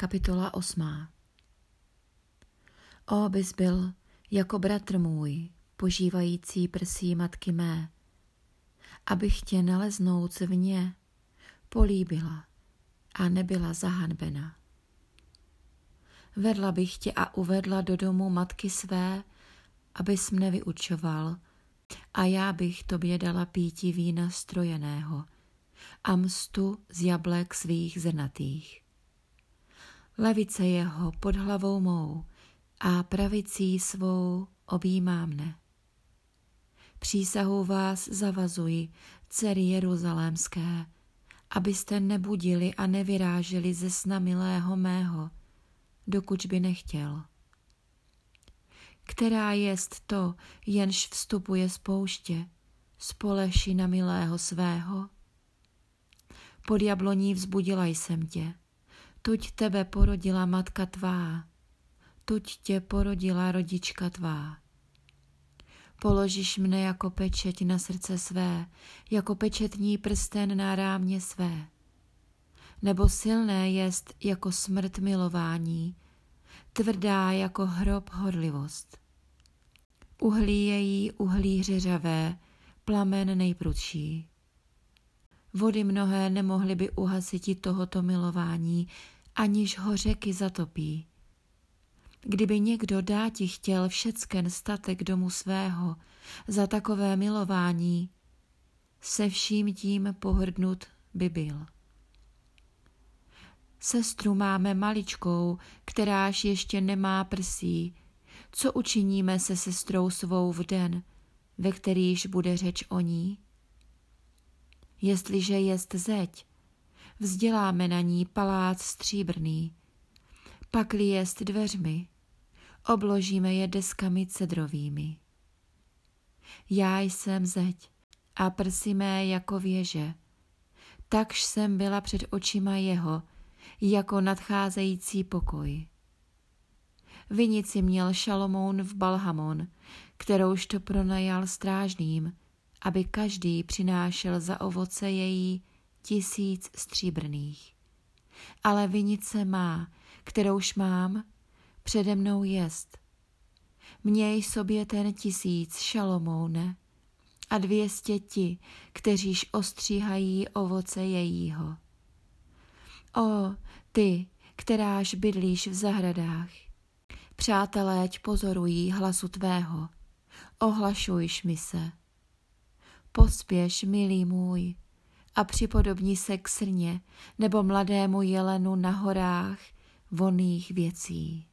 Kapitola 8. O, bys byl jako bratr můj, požívající prsí matky mé, abych tě naleznout vně políbila a nebyla zahanbena. Vedla bych tě a uvedla do domu matky své, abys mne vyučoval, a já bych tobě dala píti vína strojeného a mstu z jablek svých zrnatých levice jeho pod hlavou mou a pravicí svou objímá mne. Přísahu vás zavazuji, dcery jeruzalémské, abyste nebudili a nevyráželi ze sna milého mého, dokud by nechtěl. Která jest to, jenž vstupuje z pouště, spoleši na milého svého? Pod jabloní vzbudila jsem tě, tuď tebe porodila matka tvá, tuď tě porodila rodička tvá. Položíš mne jako pečeť na srdce své, jako pečetní prsten na rámě své. Nebo silné jest jako smrt milování, tvrdá jako hrob horlivost. Uhlí její uhlí řeřavé, plamen nejprudší. Vody mnohé nemohly by uhasit tohoto milování, aniž ho řeky zatopí. Kdyby někdo dáti chtěl všecken statek domu svého za takové milování, se vším tím pohrdnut by byl. Sestru máme maličkou, kteráž ještě nemá prsí. Co učiníme se sestrou svou v den, ve kterýž bude řeč o ní? Jestliže jest zeď, vzděláme na ní palác stříbrný. Pakli jest dveřmi, obložíme je deskami cedrovými. Já jsem zeď a prsy mé jako věže, takž jsem byla před očima jeho, jako nadcházející pokoj. Vinici měl Šalomoun v Balhamon, kterouž to pronajal strážným, aby každý přinášel za ovoce její tisíc stříbrných. Ale vinice má, kterouž mám, přede mnou jest. Měj sobě ten tisíc, šalomoune, a dvěstě ti, kteříž ostříhají ovoce jejího. O, ty, kteráž bydlíš v zahradách, přáteléť pozorují hlasu tvého, ohlašujš mi se. Pospěš, milý můj, a připodobní se k srně nebo mladému jelenu na horách voných věcí.